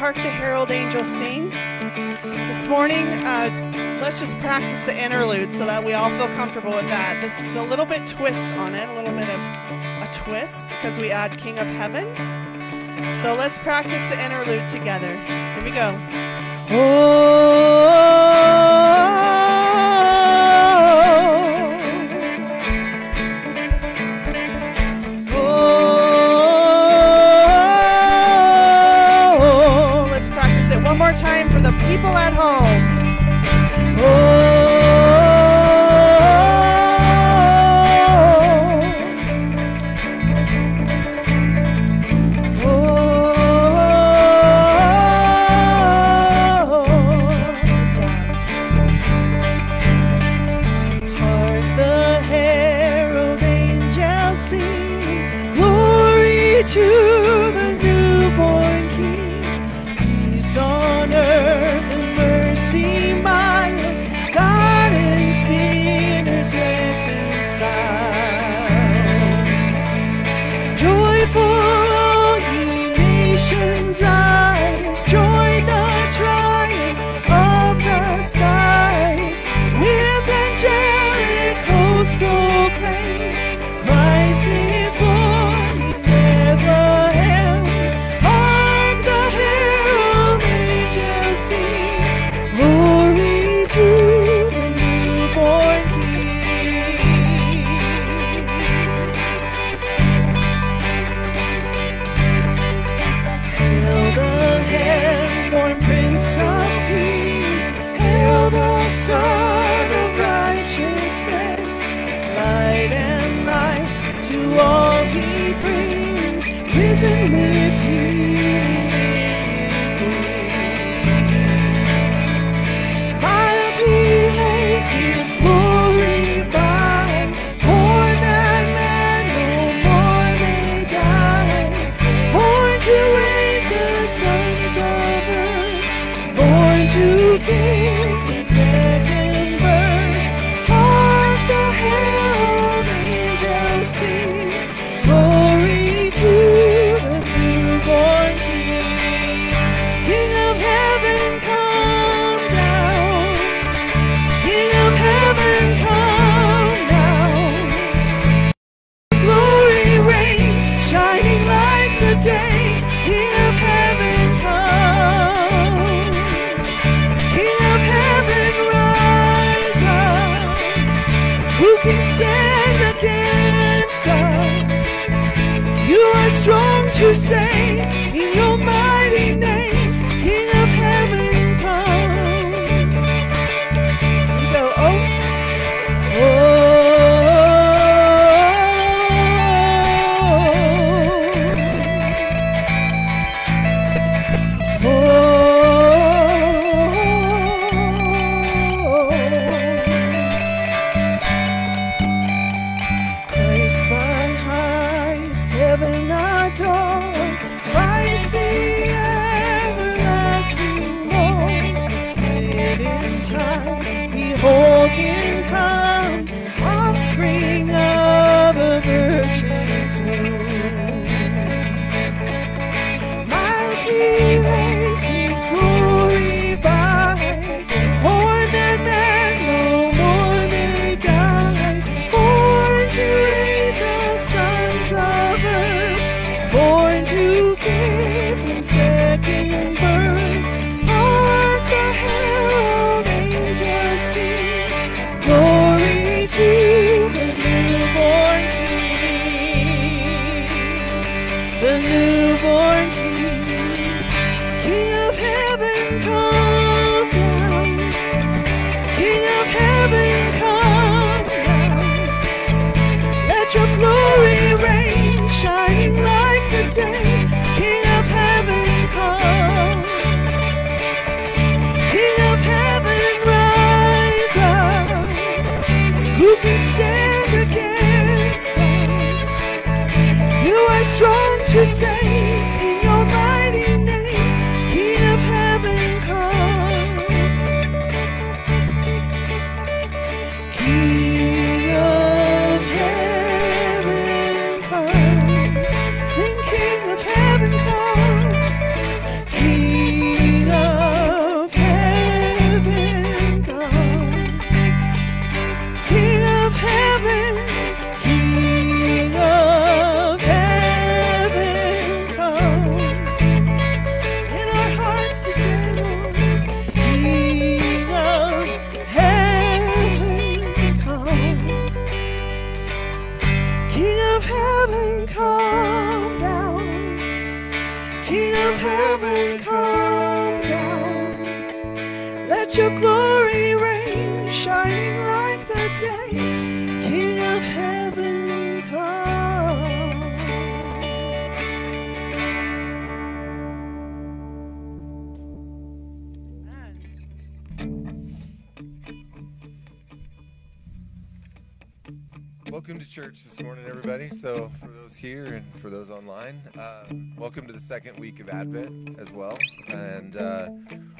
Hark the Herald Angels Sing. This morning, uh, let's just practice the interlude so that we all feel comfortable with that. This is a little bit twist on it, a little bit of a twist because we add King of Heaven. So let's practice the interlude together. Here we go. Oh. he brings, risen with him. Welcome to church this morning, everybody. So, for those here and for those online, um, welcome to the second week of Advent as well. And uh,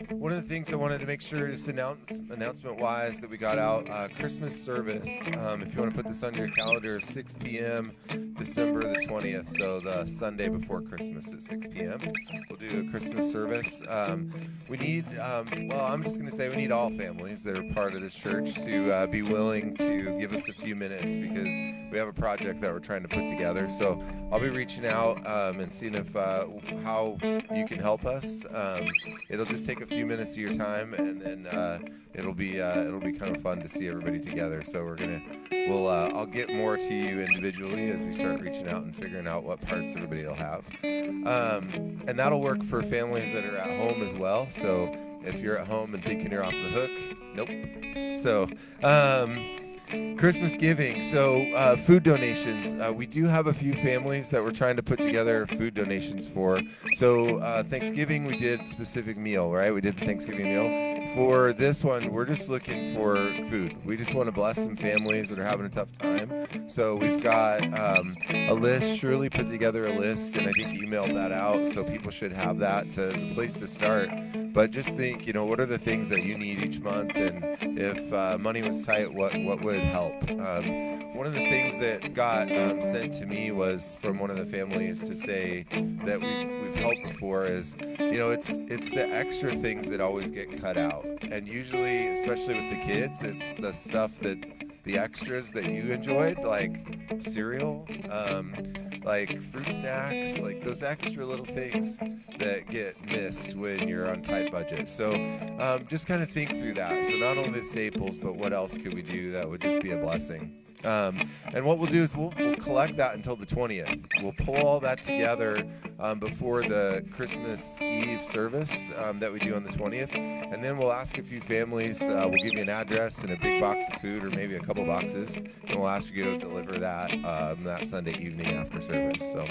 one of the things I wanted to make sure is announce, announcement wise that we got out uh, Christmas service. Um, if you want to put this on your calendar, 6 p.m. December the 20th, so the Sunday before Christmas at 6 p.m. We'll do a Christmas service. Um, we need, um, well, I'm just going to say we need all families that are part of this church to uh, be willing to give us a few minutes because we have a project that we're trying to put together. So I'll be reaching out um, and seeing if uh, how you can help us. Um, it'll just take a few minutes of your time, and then uh, it'll be uh, it'll be kind of fun to see everybody together. So we're gonna we'll uh, I'll get more to you individually as we start reaching out and figuring out what parts everybody will have, um, and that'll work for families that are at home as well. So if you're at home and thinking you're off the hook, nope. So. Um, Christmas giving. So, uh, food donations. Uh, we do have a few families that we're trying to put together food donations for. So, uh, Thanksgiving, we did specific meal, right? We did the Thanksgiving meal. For this one, we're just looking for food. We just want to bless some families that are having a tough time. So, we've got um, a list. Shirley put together a list, and I think emailed that out. So, people should have that to, as a place to start. But just think, you know, what are the things that you need each month? And if uh, money was tight, what, what would help? Um, one of the things that got um, sent to me was from one of the families to say that we've, we've helped before is, you know, it's it's the extra things that always get cut out, and usually, especially with the kids, it's the stuff that the extras that you enjoyed, like cereal, um, like fruit snacks, like those extra little things that get missed when you're on tight budget. So um, just kind of think through that. So not only the staples, but what else could we do that would just be a blessing? Um, and what we'll do is we'll, we'll, collect that until the 20th. We'll pull all that together um, before the Christmas Eve service um, that we do on the 20th. And then we'll ask a few families. Uh, we'll give you an address and a big box of food, or maybe a couple boxes, and we'll ask you to deliver that um, that Sunday evening after service. So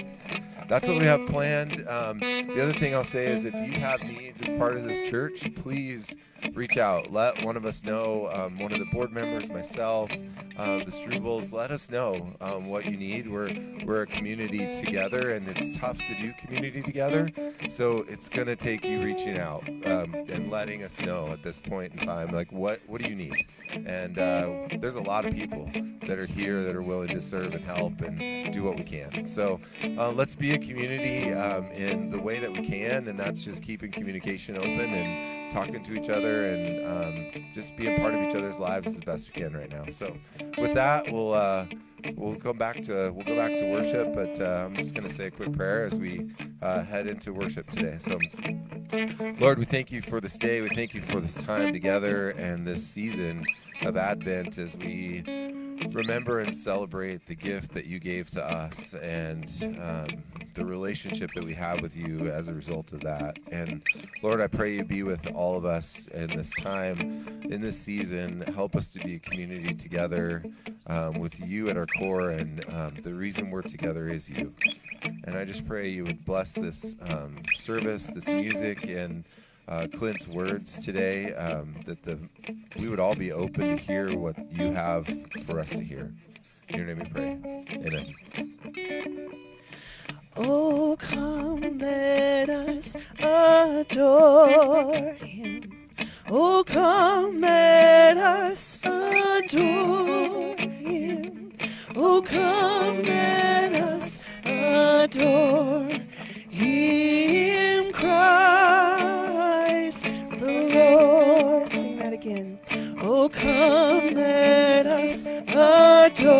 that's what we have planned. Um, the other thing I'll say is if you have needs as part of this church, please reach out. Let one of us know, um, one of the board members, myself, um, the Strubles, let us know um, what you need. We're, we're a community together, and it's tough to do community together. So it's going to take you reaching out um, and letting us know at this point in time, like, what, what do you need? And uh, there's a lot of people that are here that are willing to serve and help and do what we can. So uh, let's be a community um, in the way that we can, and that's just keeping communication open and talking to each other and um, just being part of each other's lives as best we can right now. So, with that, we'll uh, we'll come back to we'll go back to worship, but uh, I'm just going to say a quick prayer as we uh, head into worship today. So, Lord, we thank you for this day. We thank you for this time together and this season of Advent as we remember and celebrate the gift that you gave to us and um, the relationship that we have with you as a result of that. And Lord, I pray you be with all of us in this time, in this season. Help us to be a community together um, with you at our core. And um, the reason we're together is you. And I just pray you would bless this um, service, this music, and uh, Clint's words today, um, that the we would all be open to hear what you have for us to hear. In your name we pray. Amen. Oh, come, let us adore him. Oh, come, let us adore him. Oh, come, let us adore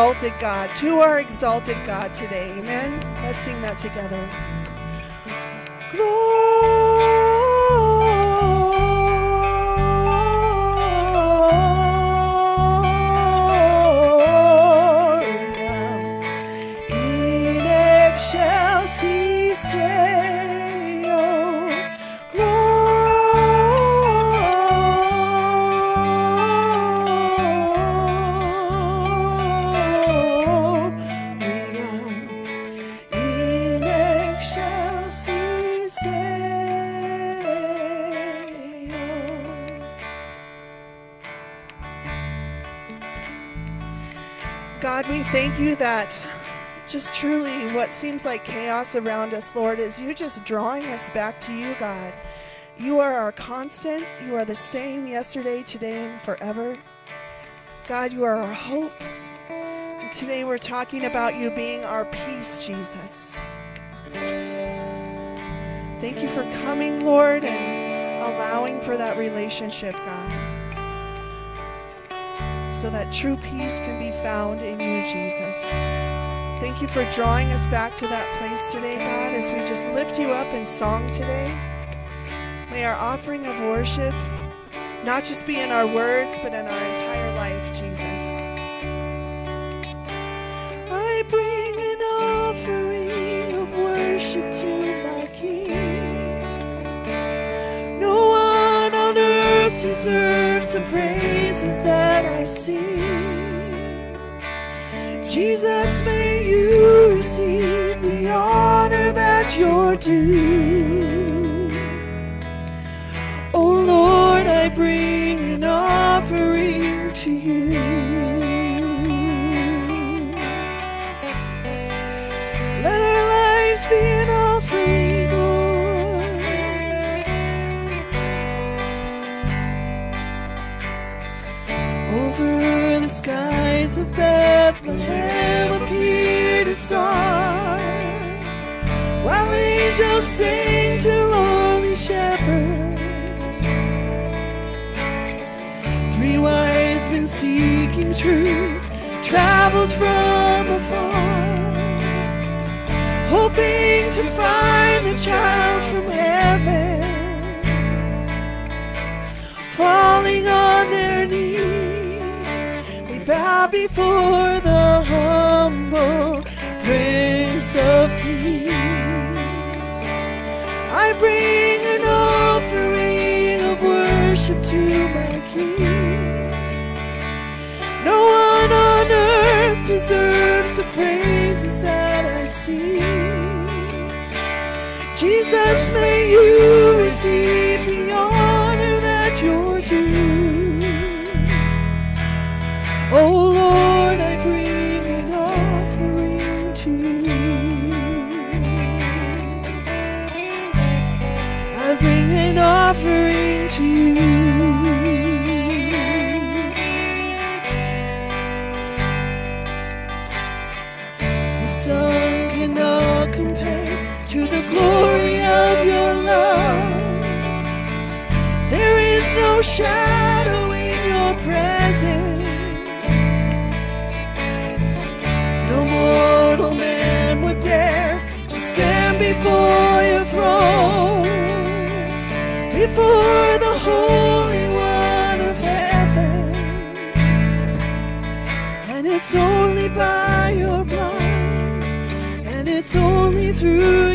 exalted God. To our exalted God today. Amen. Let's sing that together. Just truly what seems like chaos around us, Lord, is you just drawing us back to you, God. You are our constant. You are the same yesterday, today, and forever. God, you are our hope. And today we're talking about you being our peace, Jesus. Thank you for coming, Lord, and allowing for that relationship, God so that true peace can be found in you, Jesus. Thank you for drawing us back to that place today, God, as we just lift you up in song today. May our offering of worship not just be in our words, but in our entire life, Jesus. I bring an offering of worship to my King. No one on earth deserves the praises that I sing. Jesus, may you receive the honor that you're due. Angels sing to lonely shepherds. Three wise men seeking truth traveled from afar, hoping to find the child from heaven falling on their knees, they bow before the humble Prince of Peace. I bring an offering of worship to my King. No one on earth deserves the praises that I sing. Jesus, may you receive Shadowing your presence. No mortal man would dare to stand before your throne, before the Holy One of heaven. And it's only by your blood, and it's only through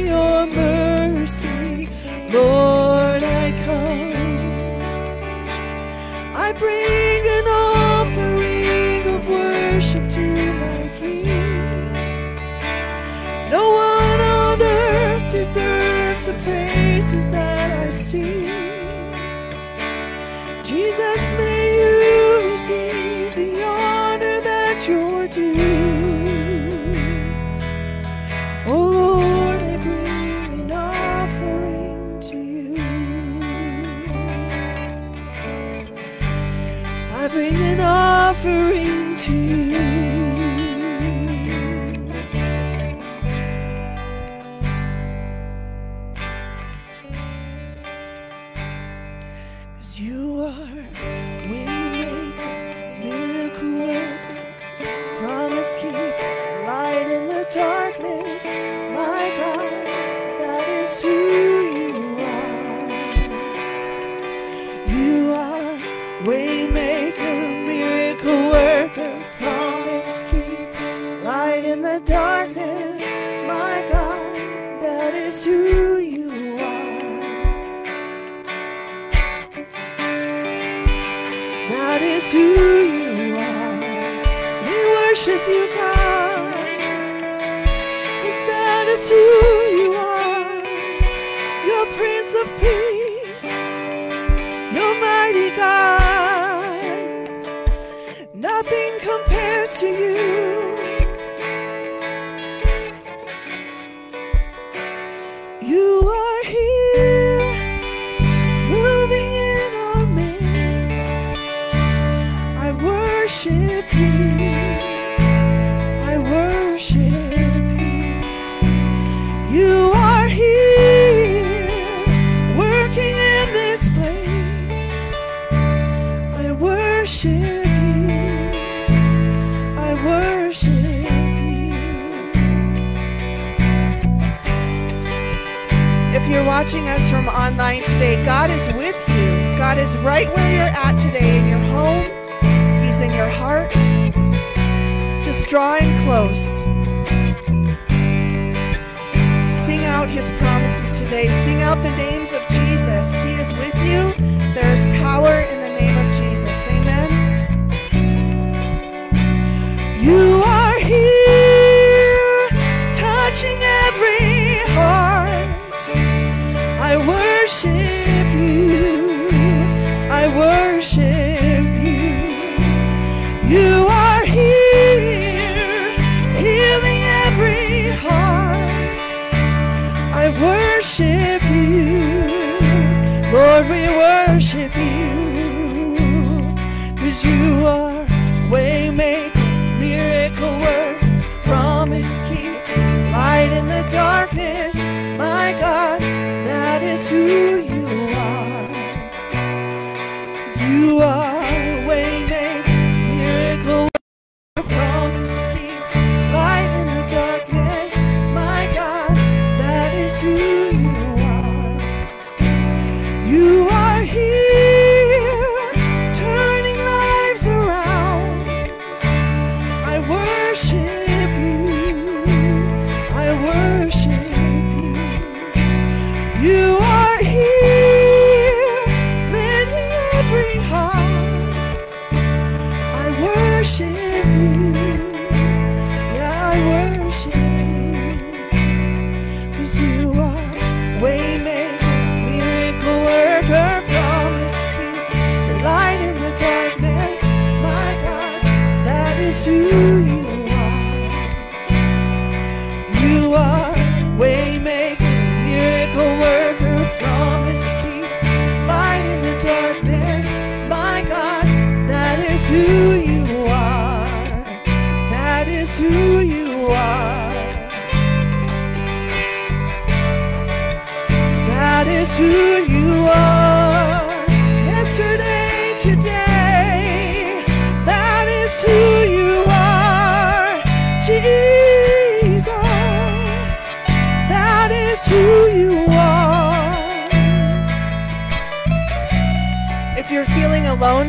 bring an offering to you. out his promises today. Sing out the names of Jesus. He is with you. There is power in the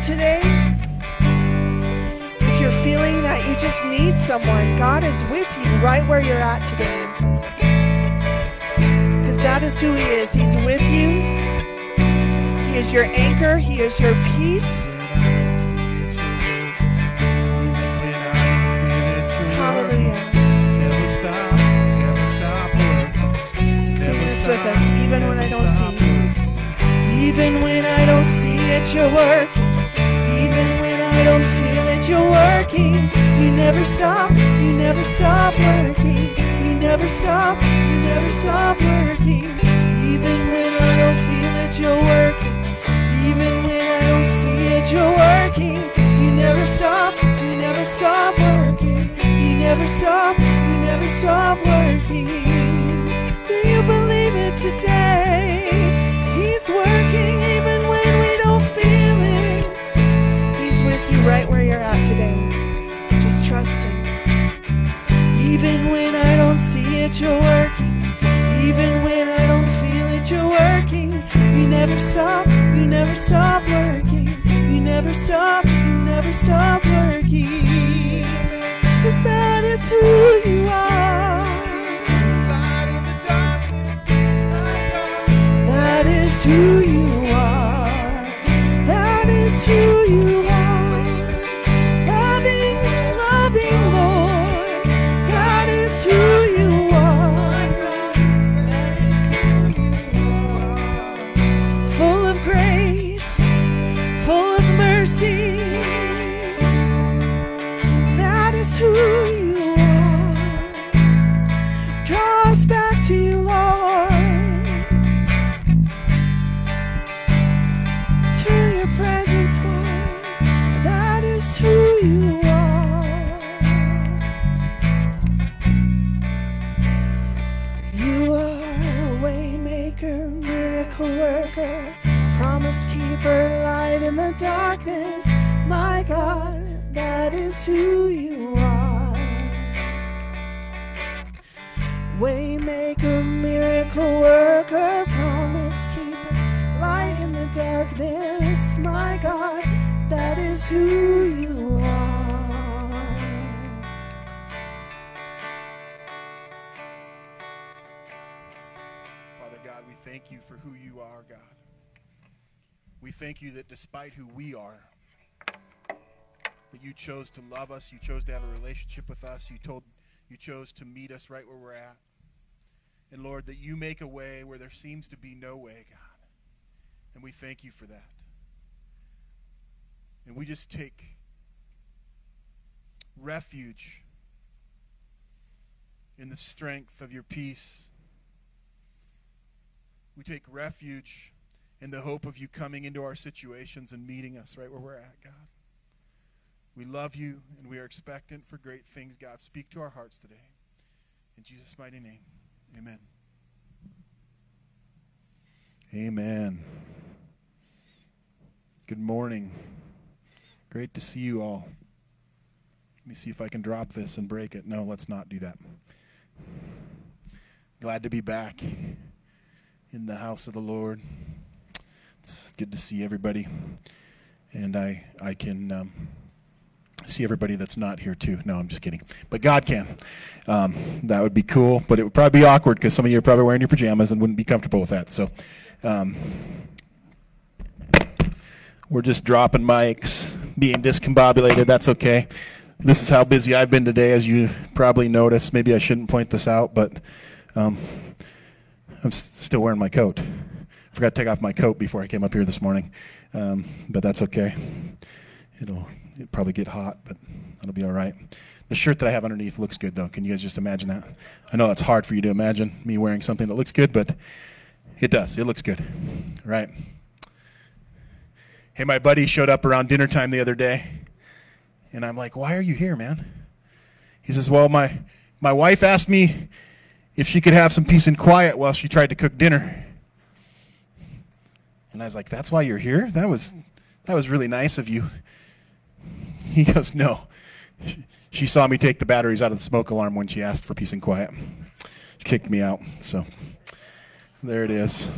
today, if you're feeling that you just need someone, God is with you right where you're at today. Because that is who He is. He's with you, He is your anchor, He is your peace. Hallelujah. Sing this with us, even when I don't see you. Even when I don't see it, you're working. Don't feel it, you're working. You never stop, you never stop working. You never stop, you never stop working. Even when I don't feel it, you're working. Even when I don't see it, you're working. You never stop, you never stop working. You never stop, you never stop working. Do you believe it today? He's working at today. Just trust him. Even when I don't see it, you're working. Even when I don't feel it, you're working. You never stop, you never stop working. You never stop, you never stop working. Cause that is who you are. That is who despite who we are, that you chose to love us, you chose to have a relationship with us, you told you chose to meet us right where we're at. And Lord, that you make a way where there seems to be no way, God. And we thank you for that. And we just take refuge in the strength of your peace. We take refuge in the hope of you coming into our situations and meeting us right where we're at, God. We love you and we are expectant for great things, God. Speak to our hearts today. In Jesus' mighty name, amen. Amen. Good morning. Great to see you all. Let me see if I can drop this and break it. No, let's not do that. Glad to be back in the house of the Lord. It's good to see everybody, and I I can um, see everybody that's not here too. No, I'm just kidding. But God can. Um, that would be cool, but it would probably be awkward because some of you are probably wearing your pajamas and wouldn't be comfortable with that. So. Um, we're just dropping mics, being discombobulated. That's okay. This is how busy I've been today, as you probably noticed. Maybe I shouldn't point this out, but um, I'm still wearing my coat. Forgot to take off my coat before I came up here this morning, um, but that's okay. It'll, it'll probably get hot, but that'll be all right. The shirt that I have underneath looks good, though. Can you guys just imagine that? I know it's hard for you to imagine me wearing something that looks good, but it does. It looks good, right? Hey, my buddy showed up around dinner time the other day, and I'm like, "Why are you here, man?" He says, "Well, my my wife asked me if she could have some peace and quiet while she tried to cook dinner." And I was like, "That's why you're here? That was that was really nice of you." He goes, "No." She- She saw me take the batteries out of the smoke alarm when she asked for peace and quiet. She kicked me out. So there it is.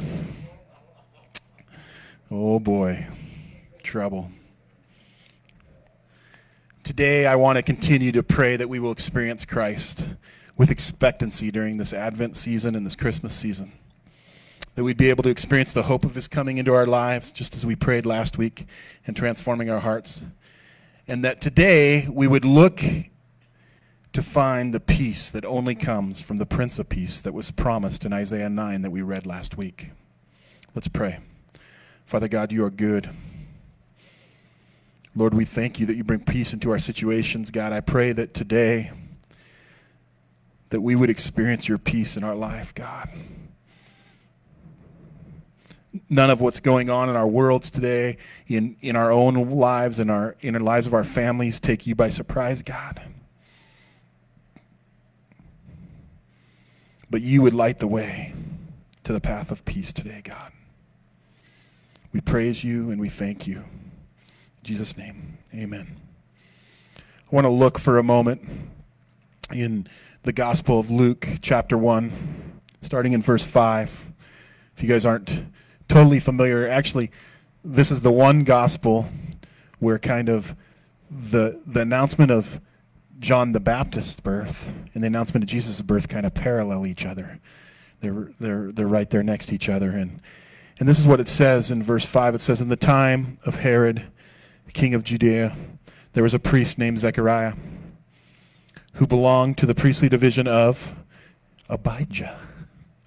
Oh boy. Trouble. today I want to continue to pray that we will experience Christ with expectancy during this Advent season and this Christmas season. That we'd be able to experience the hope of His coming into our lives, just as we prayed last week, and transforming our hearts. And that today we would look to find the peace that only comes from the Prince of Peace that was promised in Isaiah 9 that we read last week. Let's pray. Father God, you are good. Lord, we thank you that you bring peace into our situations. God, I pray that today that we would experience your peace in our life, God. None of what's going on in our worlds today, in, in our own lives, in our in the lives of our families, take you by surprise, God. But you would light the way to the path of peace today, God. We praise you and we thank you. In Jesus' name, amen. I want to look for a moment in the Gospel of Luke, chapter 1, starting in verse 5. If you guys aren't totally familiar, actually, this is the one Gospel where kind of the, the announcement of John the Baptist's birth and the announcement of Jesus' birth kind of parallel each other. They're, they're, they're right there next to each other. And, and this is what it says in verse 5. It says, In the time of Herod, king of Judea, there was a priest named Zechariah who belonged to the priestly division of Abijah.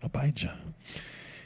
Abijah.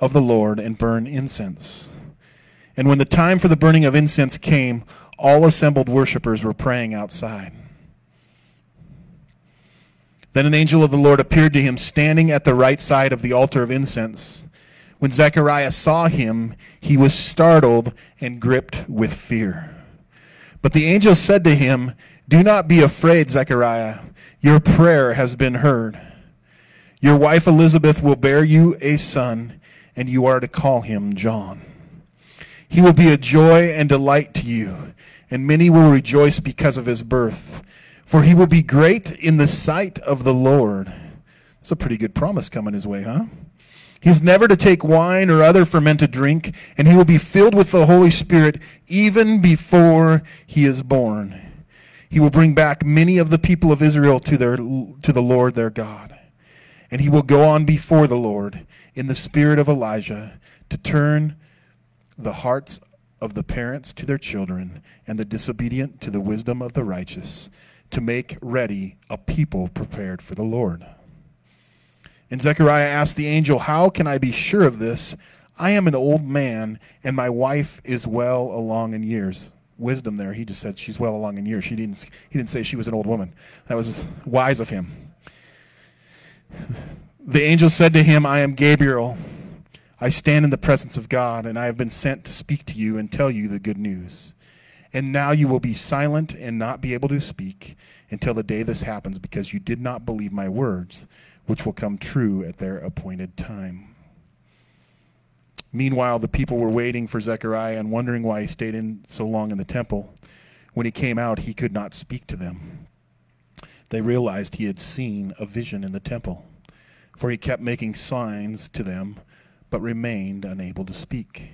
of the Lord and burn incense. And when the time for the burning of incense came, all assembled worshippers were praying outside. Then an angel of the Lord appeared to him standing at the right side of the altar of incense. When Zechariah saw him, he was startled and gripped with fear. But the angel said to him, Do not be afraid, Zechariah. Your prayer has been heard. Your wife Elizabeth will bear you a son, and you are to call him John. He will be a joy and delight to you, and many will rejoice because of his birth. For he will be great in the sight of the Lord. That's a pretty good promise coming his way, huh? He's never to take wine or other fermented drink, and he will be filled with the Holy Spirit even before he is born. He will bring back many of the people of Israel to, their, to the Lord their God. And he will go on before the Lord in the spirit of Elijah to turn the hearts of the parents to their children, and the disobedient to the wisdom of the righteous, to make ready a people prepared for the Lord. And Zechariah asked the angel, How can I be sure of this? I am an old man, and my wife is well along in years. Wisdom there. He just said she's well along in years. She didn't, he didn't say she was an old woman. That was wise of him. The angel said to him, I am Gabriel I stand in the presence of God, and I have been sent to speak to you and tell you the good news. And now you will be silent and not be able to speak until the day this happens, because you did not believe my words, which will come true at their appointed time. Meanwhile, the people were waiting for Zechariah and wondering why he stayed in so long in the temple. When he came out, he could not speak to them. They realized he had seen a vision in the temple, for he kept making signs to them but remained unable to speak.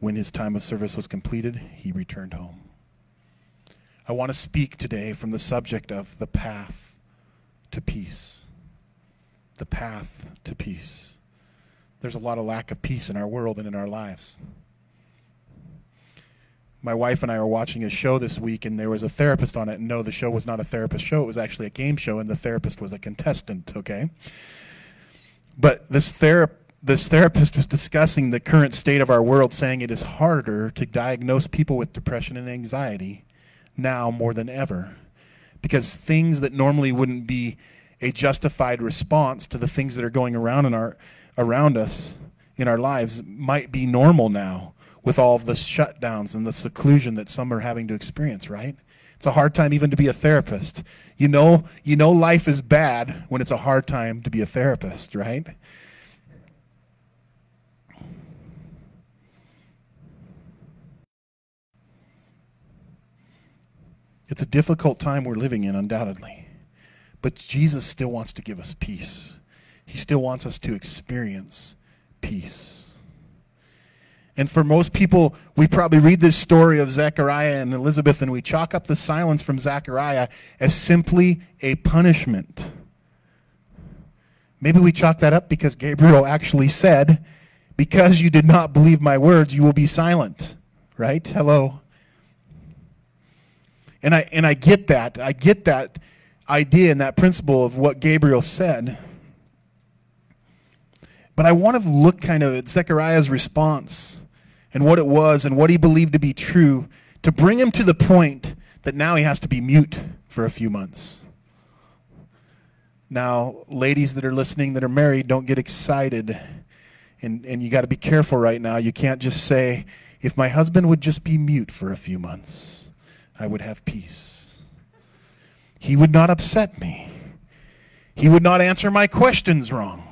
When his time of service was completed, he returned home. I want to speak today from the subject of the path to peace. The path to peace. There's a lot of lack of peace in our world and in our lives. My wife and I were watching a show this week, and there was a therapist on it. And no, the show was not a therapist show. It was actually a game show, and the therapist was a contestant, okay? But this therapist this therapist was discussing the current state of our world, saying it is harder to diagnose people with depression and anxiety now more than ever. Because things that normally wouldn't be a justified response to the things that are going around in our around us in our lives might be normal now with all the shutdowns and the seclusion that some are having to experience, right? It's a hard time even to be a therapist. You know, you know life is bad when it's a hard time to be a therapist, right? It's a difficult time we're living in, undoubtedly. But Jesus still wants to give us peace. He still wants us to experience peace. And for most people, we probably read this story of Zechariah and Elizabeth and we chalk up the silence from Zechariah as simply a punishment. Maybe we chalk that up because Gabriel actually said, Because you did not believe my words, you will be silent. Right? Hello. And I, and I get that. I get that idea and that principle of what Gabriel said. But I want to look kind of at Zechariah's response and what it was and what he believed to be true to bring him to the point that now he has to be mute for a few months. Now, ladies that are listening that are married, don't get excited. And, and you got to be careful right now. You can't just say, if my husband would just be mute for a few months. I would have peace. He would not upset me. He would not answer my questions wrong.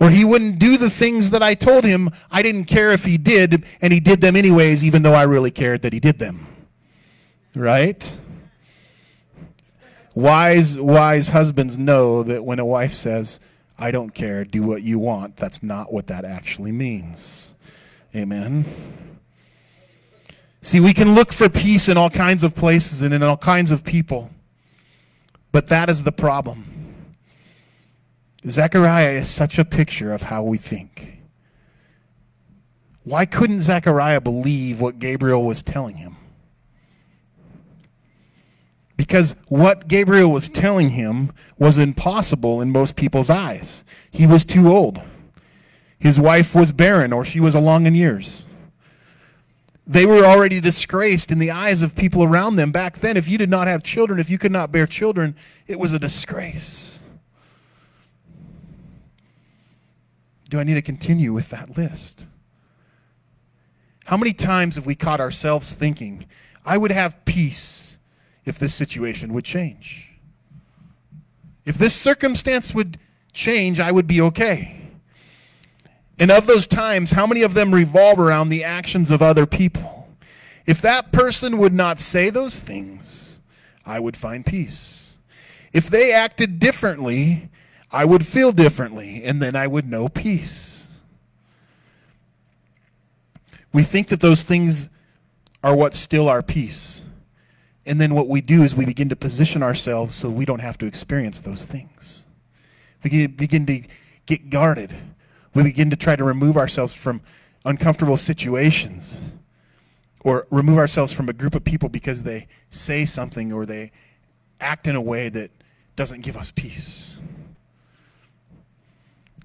Or he wouldn't do the things that I told him I didn't care if he did, and he did them anyways, even though I really cared that he did them. Right? Wise, wise husbands know that when a wife says, I don't care, do what you want, that's not what that actually means. Amen. See, we can look for peace in all kinds of places and in all kinds of people, but that is the problem. Zechariah is such a picture of how we think. Why couldn't Zechariah believe what Gabriel was telling him? Because what Gabriel was telling him was impossible in most people's eyes. He was too old. His wife was barren, or she was along in years. They were already disgraced in the eyes of people around them. Back then, if you did not have children, if you could not bear children, it was a disgrace. Do I need to continue with that list? How many times have we caught ourselves thinking, I would have peace if this situation would change? If this circumstance would change, I would be okay. And of those times, how many of them revolve around the actions of other people? If that person would not say those things, I would find peace. If they acted differently, I would feel differently, and then I would know peace. We think that those things are what still our peace. And then what we do is we begin to position ourselves so we don't have to experience those things. We begin to get guarded we begin to try to remove ourselves from uncomfortable situations or remove ourselves from a group of people because they say something or they act in a way that doesn't give us peace.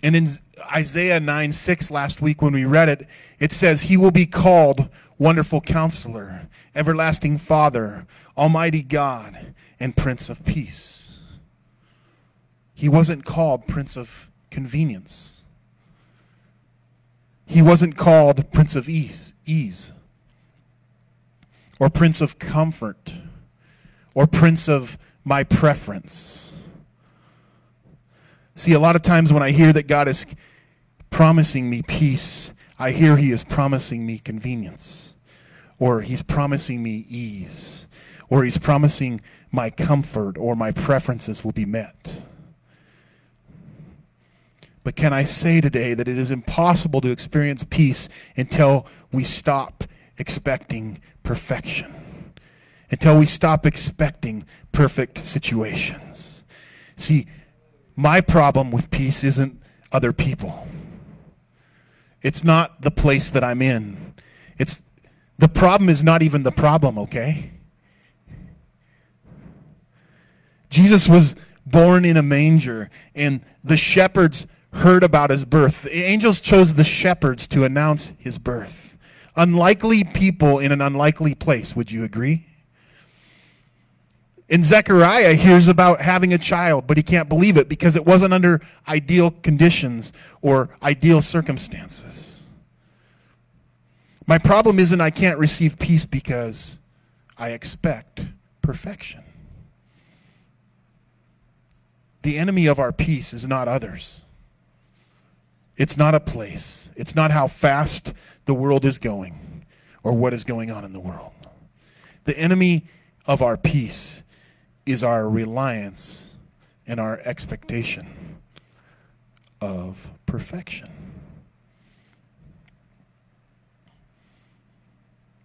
And in Isaiah 9 6 last week when we read it, it says, He will be called Wonderful Counselor, Everlasting Father, Almighty God, and Prince of Peace. He wasn't called Prince of Convenience. He wasn't called Prince of Ease, ease or Prince of Comfort or Prince of My Preference. See, a lot of times when I hear that God is promising me peace, I hear He is promising me convenience, or He's promising me ease, or He's promising my comfort or my preferences will be met. But can I say today that it is impossible to experience peace until we stop expecting perfection, until we stop expecting perfect situations. See, my problem with peace isn't other people. It's not the place that I'm in. It's the problem is not even the problem, okay? Jesus was born in a manger and the shepherds heard about his birth. The angels chose the shepherds to announce his birth. Unlikely people in an unlikely place, would you agree? And Zechariah hears about having a child, but he can't believe it because it wasn't under ideal conditions or ideal circumstances. My problem isn't I can't receive peace because I expect perfection. The enemy of our peace is not others. It's not a place. It's not how fast the world is going or what is going on in the world. The enemy of our peace is our reliance and our expectation of perfection.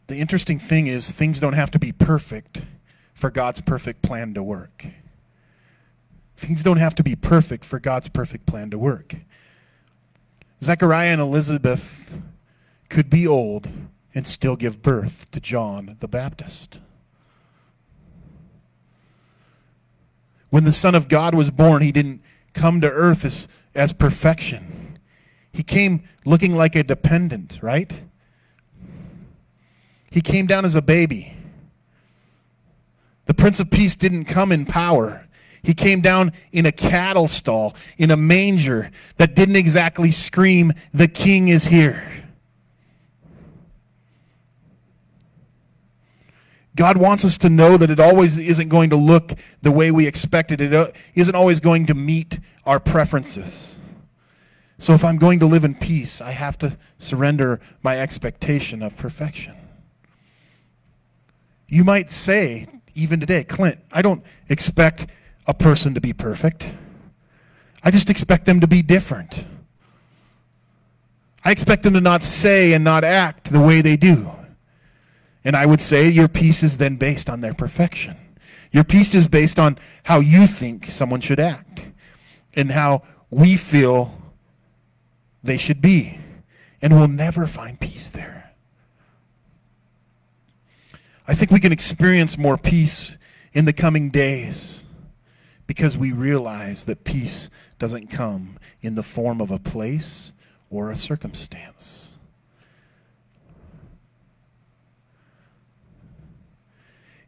The interesting thing is, things don't have to be perfect for God's perfect plan to work. Things don't have to be perfect for God's perfect plan to work. Zechariah and Elizabeth could be old and still give birth to John the Baptist. When the Son of God was born, he didn't come to earth as, as perfection. He came looking like a dependent, right? He came down as a baby. The Prince of Peace didn't come in power. He came down in a cattle stall, in a manger that didn't exactly scream, The King is here. God wants us to know that it always isn't going to look the way we expected. It uh, isn't always going to meet our preferences. So if I'm going to live in peace, I have to surrender my expectation of perfection. You might say, even today, Clint, I don't expect a person to be perfect. I just expect them to be different. I expect them to not say and not act the way they do. And I would say your peace is then based on their perfection. Your peace is based on how you think someone should act and how we feel they should be. And we'll never find peace there. I think we can experience more peace in the coming days because we realize that peace doesn't come in the form of a place or a circumstance.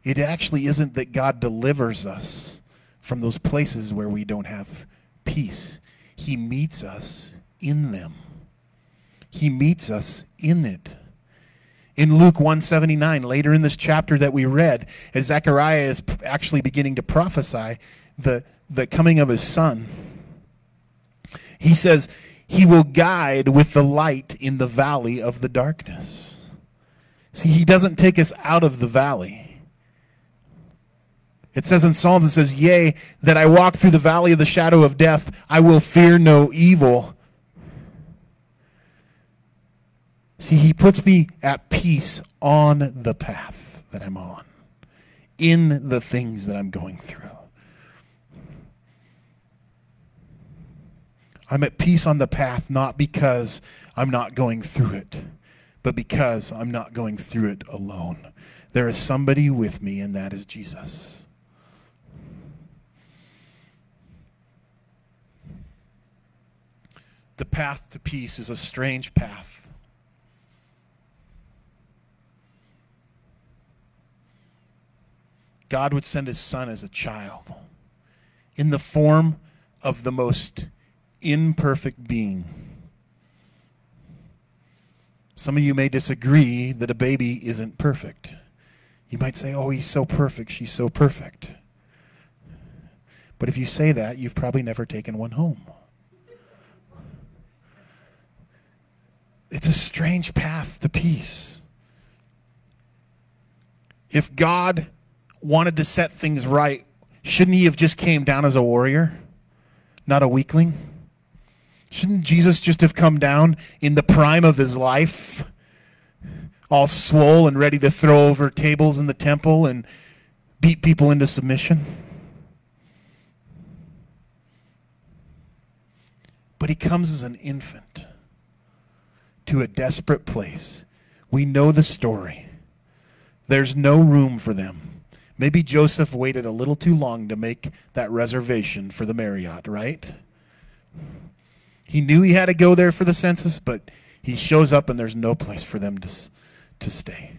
It actually isn't that God delivers us from those places where we don't have peace. He meets us in them. He meets us in it. In Luke 179, later in this chapter that we read, as Zechariah is actually beginning to prophesy the, the coming of his son, he says, He will guide with the light in the valley of the darkness. See, he doesn't take us out of the valley. It says in Psalms, it says, Yea, that I walk through the valley of the shadow of death, I will fear no evil. See, he puts me at peace on the path that I'm on, in the things that I'm going through. I'm at peace on the path not because I'm not going through it, but because I'm not going through it alone. There is somebody with me, and that is Jesus. The path to peace is a strange path. God would send his son as a child in the form of the most imperfect being. Some of you may disagree that a baby isn't perfect. You might say, oh, he's so perfect, she's so perfect. But if you say that, you've probably never taken one home. It's a strange path to peace. If God wanted to set things right, shouldn't he have just came down as a warrior, not a weakling? Shouldn't Jesus just have come down in the prime of his life, all swole and ready to throw over tables in the temple and beat people into submission? But he comes as an infant to a desperate place. We know the story. There's no room for them. Maybe Joseph waited a little too long to make that reservation for the Marriott, right? He knew he had to go there for the census, but he shows up and there's no place for them to, to stay.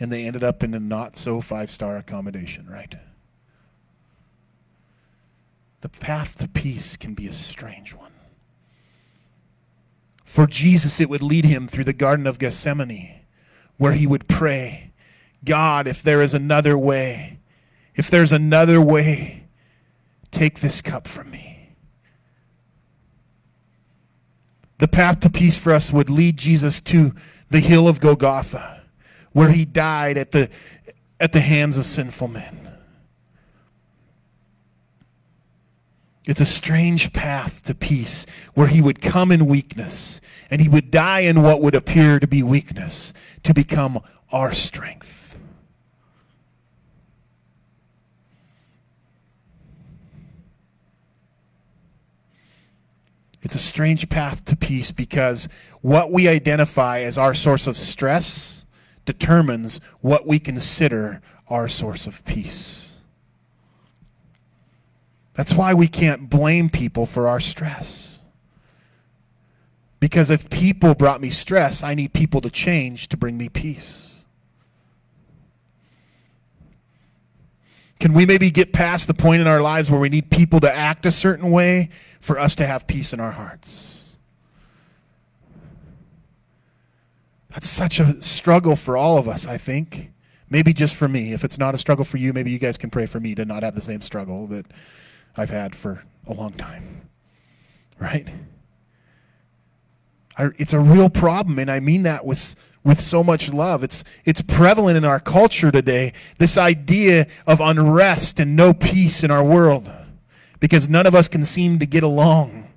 And they ended up in a not so five star accommodation, right? The path to peace can be a strange one. For Jesus, it would lead him through the Garden of Gethsemane, where he would pray God, if there is another way, if there's another way, take this cup from me. The path to peace for us would lead Jesus to the hill of Golgotha, where he died at the, at the hands of sinful men. It's a strange path to peace where he would come in weakness and he would die in what would appear to be weakness to become our strength. It's a strange path to peace because what we identify as our source of stress determines what we consider our source of peace. That's why we can't blame people for our stress. Because if people brought me stress, I need people to change to bring me peace. Can we maybe get past the point in our lives where we need people to act a certain way for us to have peace in our hearts? That's such a struggle for all of us, I think. Maybe just for me. If it's not a struggle for you, maybe you guys can pray for me to not have the same struggle that I've had for a long time. Right? I, it's a real problem, and I mean that with, with so much love. It's, it's prevalent in our culture today, this idea of unrest and no peace in our world, because none of us can seem to get along.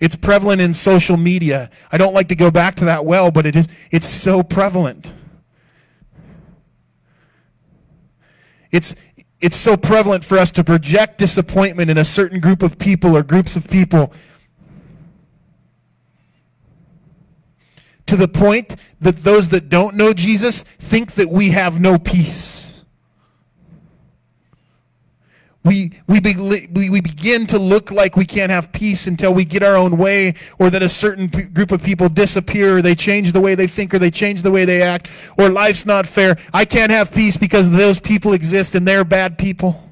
It's prevalent in social media. I don't like to go back to that well, but it is, it's so prevalent. It's, it's so prevalent for us to project disappointment in a certain group of people or groups of people to the point that those that don't know Jesus think that we have no peace. We, we, be, we, we begin to look like we can't have peace until we get our own way, or that a certain p- group of people disappear, or they change the way they think, or they change the way they act, or life's not fair. I can't have peace because those people exist and they're bad people.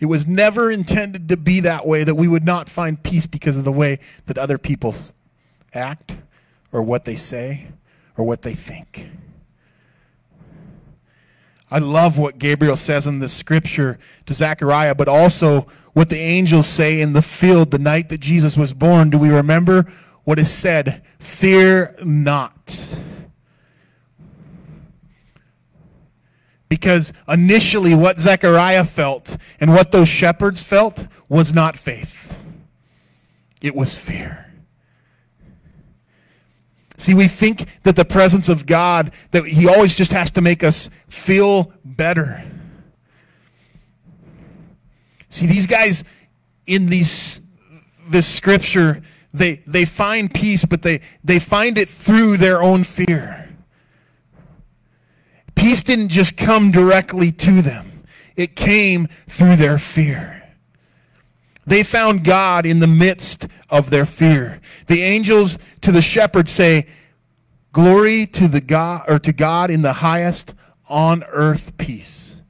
It was never intended to be that way, that we would not find peace because of the way that other people act, or what they say, or what they think. I love what Gabriel says in the scripture to Zechariah, but also what the angels say in the field the night that Jesus was born. Do we remember what is said? Fear not. Because initially, what Zechariah felt and what those shepherds felt was not faith, it was fear. See, we think that the presence of God, that He always just has to make us feel better. See, these guys in these this scripture, they, they find peace, but they, they find it through their own fear. Peace didn't just come directly to them, it came through their fear. They found God in the midst of their fear. The angels to the shepherds say, Glory to the God or to God in the highest on earth peace.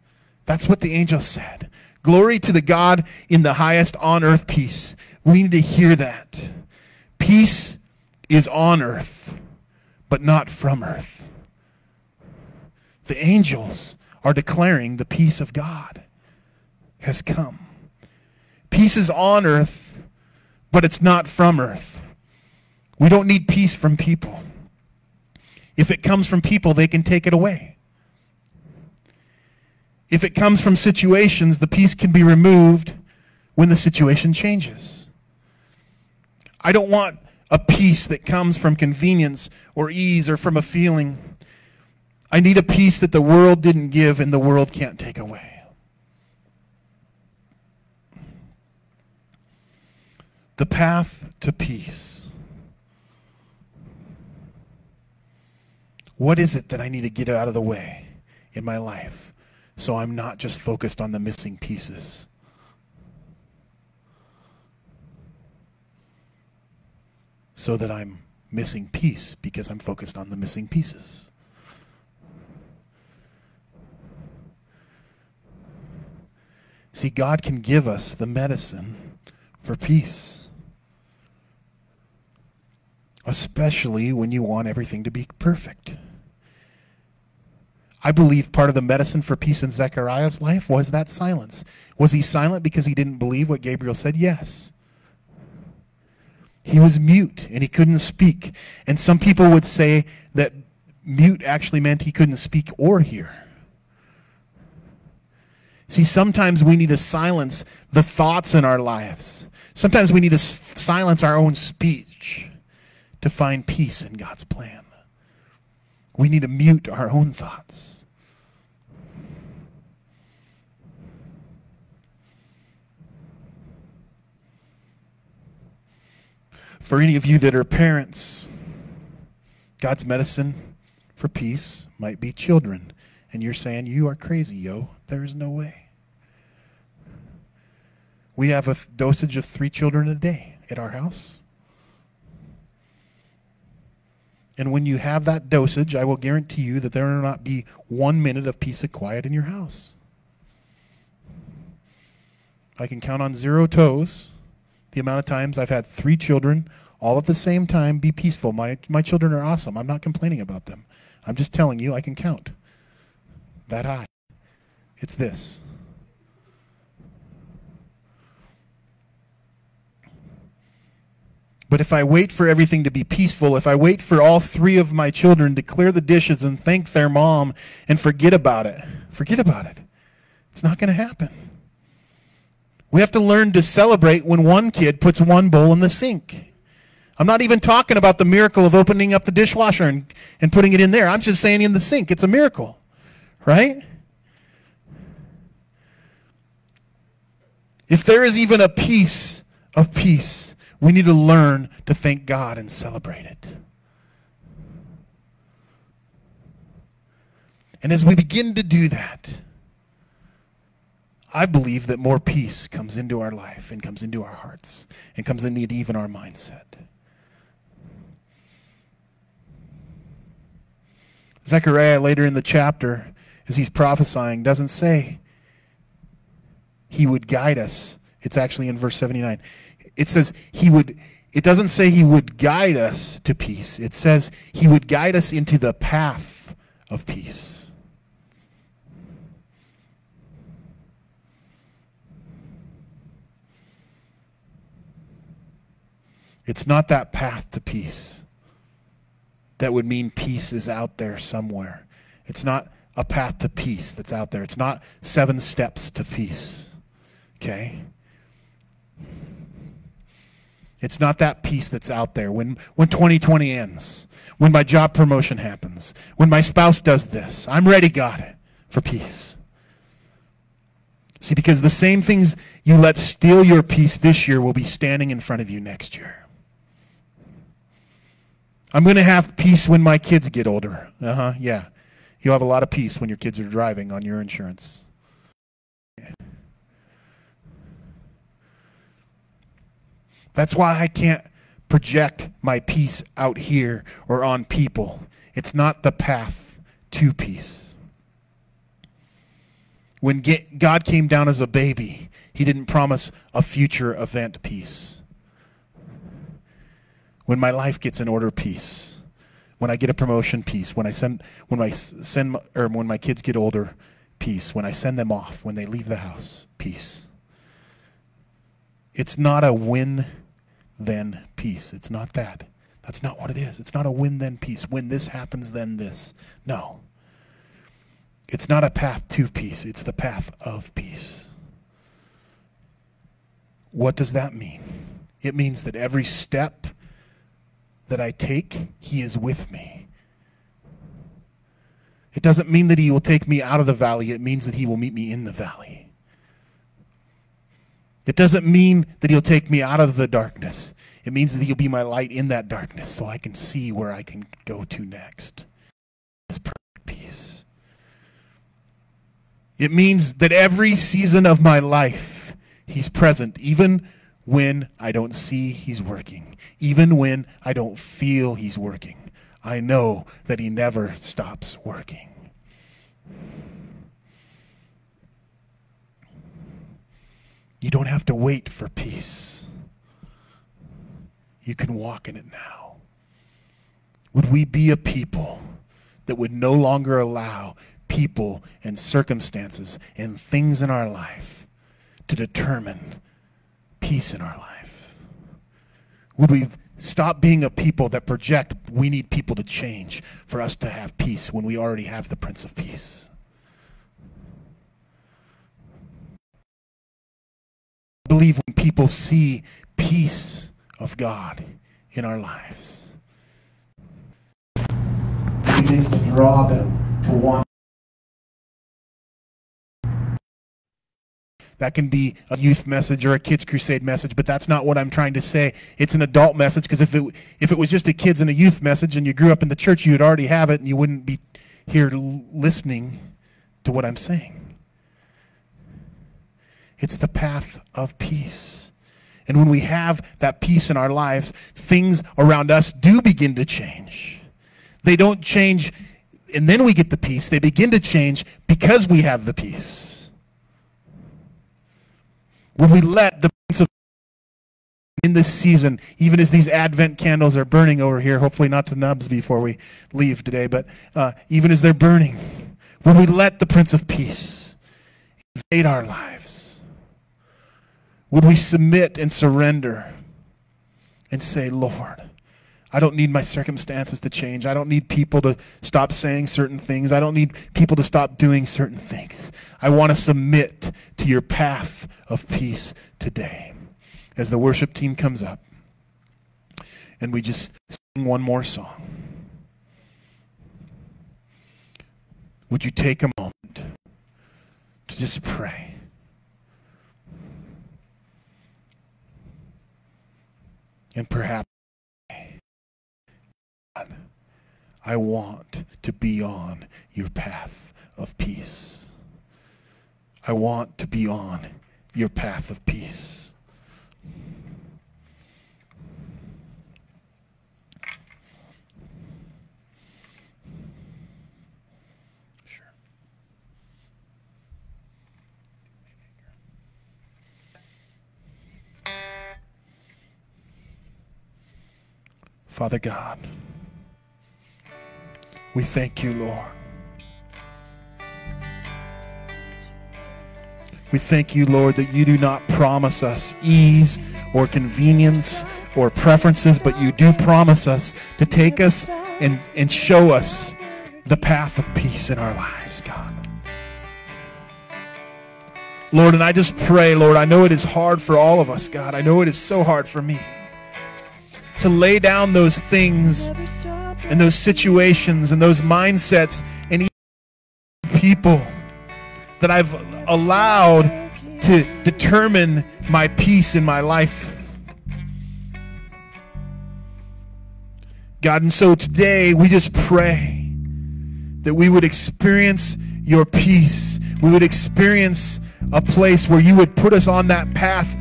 That's what the angels said. Glory to the God in the highest on earth peace. We need to hear that. Peace is on earth, but not from earth the angels are declaring the peace of God has come. Peace is on earth, but it's not from earth. We don't need peace from people. If it comes from people, they can take it away. If it comes from situations, the peace can be removed when the situation changes. I don't want a peace that comes from convenience or ease or from a feeling. I need a peace that the world didn't give and the world can't take away. The path to peace. What is it that I need to get out of the way in my life so I'm not just focused on the missing pieces? So that I'm missing peace because I'm focused on the missing pieces. See, God can give us the medicine for peace. Especially when you want everything to be perfect. I believe part of the medicine for peace in Zechariah's life was that silence. Was he silent because he didn't believe what Gabriel said? Yes. He was mute and he couldn't speak. And some people would say that mute actually meant he couldn't speak or hear. See, sometimes we need to silence the thoughts in our lives. Sometimes we need to silence our own speech to find peace in God's plan. We need to mute our own thoughts. For any of you that are parents, God's medicine for peace might be children. And you're saying, You are crazy, yo. There's no way. We have a dosage of three children a day at our house. And when you have that dosage, I will guarantee you that there will not be one minute of peace and quiet in your house. I can count on zero toes the amount of times I've had three children all at the same time be peaceful. My, my children are awesome. I'm not complaining about them. I'm just telling you I can count that high. It's this. But if I wait for everything to be peaceful, if I wait for all three of my children to clear the dishes and thank their mom and forget about it, forget about it. It's not going to happen. We have to learn to celebrate when one kid puts one bowl in the sink. I'm not even talking about the miracle of opening up the dishwasher and, and putting it in there. I'm just saying in the sink. It's a miracle, right? If there is even a piece of peace we need to learn to thank God and celebrate it. And as we begin to do that, I believe that more peace comes into our life and comes into our hearts and comes into even our mindset. Zechariah, later in the chapter, as he's prophesying, doesn't say he would guide us. It's actually in verse 79 it says he would it doesn't say he would guide us to peace. It says he would guide us into the path of peace. It's not that path to peace that would mean peace is out there somewhere. It's not a path to peace that's out there. It's not seven steps to peace. Okay? It's not that peace that's out there. When, when 2020 ends, when my job promotion happens, when my spouse does this, I'm ready, God, for peace. See, because the same things you let steal your peace this year will be standing in front of you next year. I'm going to have peace when my kids get older. Uh huh, yeah. You'll have a lot of peace when your kids are driving on your insurance. That's why I can't project my peace out here or on people. It's not the path to peace. When God came down as a baby, he didn't promise a future event peace. When my life gets in order, peace. When I get a promotion, peace. When I send, when my send, or when my kids get older, peace. When I send them off, when they leave the house, peace. It's not a win then peace. It's not that. That's not what it is. It's not a win then peace. When this happens, then this. No. It's not a path to peace, it's the path of peace. What does that mean? It means that every step that I take, He is with me. It doesn't mean that He will take me out of the valley, it means that He will meet me in the valley. It doesn't mean that he'll take me out of the darkness. It means that he'll be my light in that darkness so I can see where I can go to next. This perfect peace. It means that every season of my life, he's present, even when I don't see he's working, even when I don't feel he's working. I know that he never stops working. You don't have to wait for peace. You can walk in it now. Would we be a people that would no longer allow people and circumstances and things in our life to determine peace in our life? Would we stop being a people that project we need people to change for us to have peace when we already have the Prince of Peace? I believe when people see peace of God in our lives, it begins to draw them to want. That can be a youth message or a kids crusade message, but that's not what I'm trying to say. It's an adult message because if it if it was just a kids and a youth message and you grew up in the church, you'd already have it and you wouldn't be here listening to what I'm saying. It's the path of peace. And when we have that peace in our lives, things around us do begin to change. They don't change and then we get the peace. They begin to change because we have the peace. Would we let the Prince of Peace in this season, even as these Advent candles are burning over here, hopefully not to nubs before we leave today, but uh, even as they're burning, would we let the Prince of Peace invade our lives? Would we submit and surrender and say, Lord, I don't need my circumstances to change. I don't need people to stop saying certain things. I don't need people to stop doing certain things. I want to submit to your path of peace today. As the worship team comes up, and we just sing one more song. Would you take a moment to just pray? And perhaps I want to be on your path of peace. I want to be on your path of peace. Sure. Father God. We thank you, Lord. We thank you, Lord, that you do not promise us ease or convenience or preferences, but you do promise us to take us and, and show us the path of peace in our lives, God. Lord, and I just pray, Lord, I know it is hard for all of us, God. I know it is so hard for me to lay down those things and those situations and those mindsets and people that I've allowed to determine my peace in my life. God, and so today we just pray that we would experience your peace. We would experience a place where you would put us on that path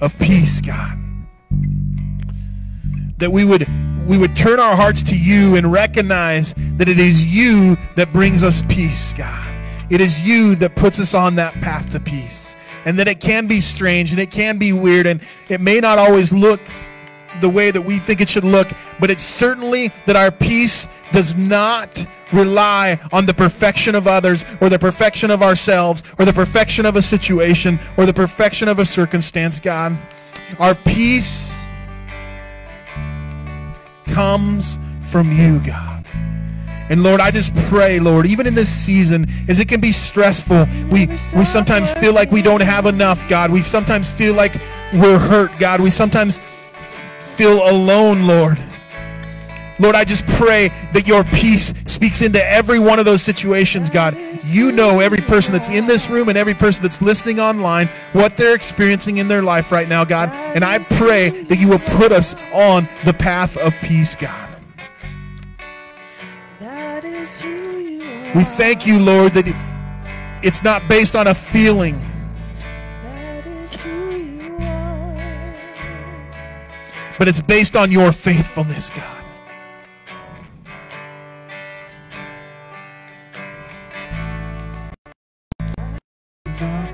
of peace, God. That we would we would turn our hearts to you and recognize that it is you that brings us peace, God. It is you that puts us on that path to peace. And that it can be strange and it can be weird and it may not always look the way that we think it should look, but it's certainly that our peace does not rely on the perfection of others or the perfection of ourselves or the perfection of a situation or the perfection of a circumstance, God. Our peace comes from you, God. And Lord, I just pray, Lord, even in this season, as it can be stressful, we, we sometimes feel like we don't have enough, God. We sometimes feel like we're hurt, God. We sometimes feel alone, Lord. Lord, I just pray that your peace speaks into every one of those situations, God. You know every person that's in this room and every person that's listening online, what they're experiencing in their life right now, God. And I pray that you will put us on the path of peace, God. We thank you, Lord, that it's not based on a feeling. But it's based on your faithfulness, God.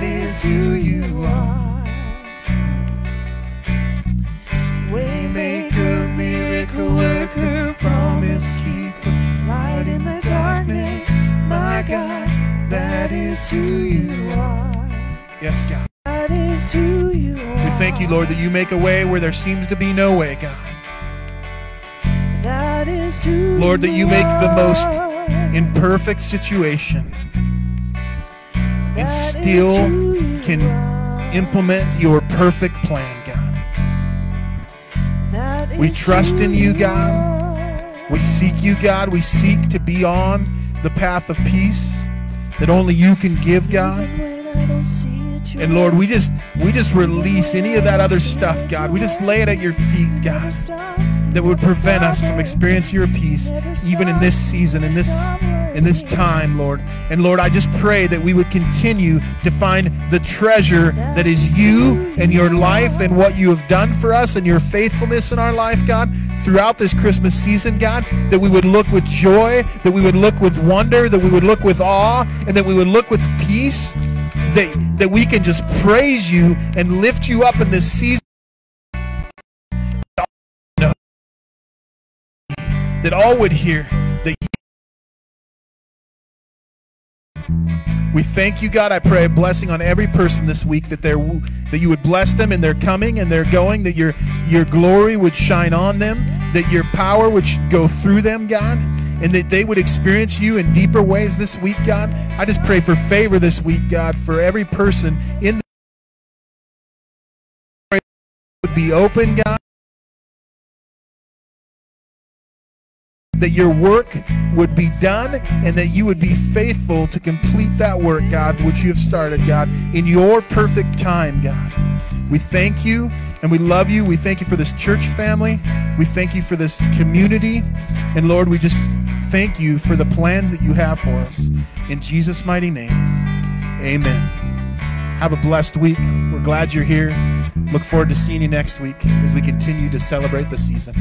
that is who you are. Waymaker, miracle worker, promise keeper, light in the darkness. My God, that is who you are. Yes, God. That is who you are. We thank you, Lord, that you make a way where there seems to be no way, God. That is who Lord, that you make the most imperfect situation and still can implement your perfect plan, God. We trust in you, God. We seek you, God. We seek to be on the path of peace that only you can give, God. And Lord, we just we just release any of that other stuff, God. We just lay it at your feet, God, that would prevent us from experiencing your peace even in this season, in this in this time, Lord. And Lord, I just pray that we would continue to find the treasure that is you and your life and what you have done for us and your faithfulness in our life, God, throughout this Christmas season, God, that we would look with joy, that we would look with wonder, that we would look with awe, and that we would look with peace, that, that we can just praise you and lift you up in this season. That all would hear We thank you, God. I pray a blessing on every person this week that they're that you would bless them in their coming and their going, that your your glory would shine on them, that your power would go through them, God, and that they would experience you in deeper ways this week, God. I just pray for favor this week, God, for every person in the would be open, God. That your work would be done and that you would be faithful to complete that work, God, which you have started, God, in your perfect time, God. We thank you and we love you. We thank you for this church family. We thank you for this community. And Lord, we just thank you for the plans that you have for us. In Jesus' mighty name, amen. Have a blessed week. We're glad you're here. Look forward to seeing you next week as we continue to celebrate the season.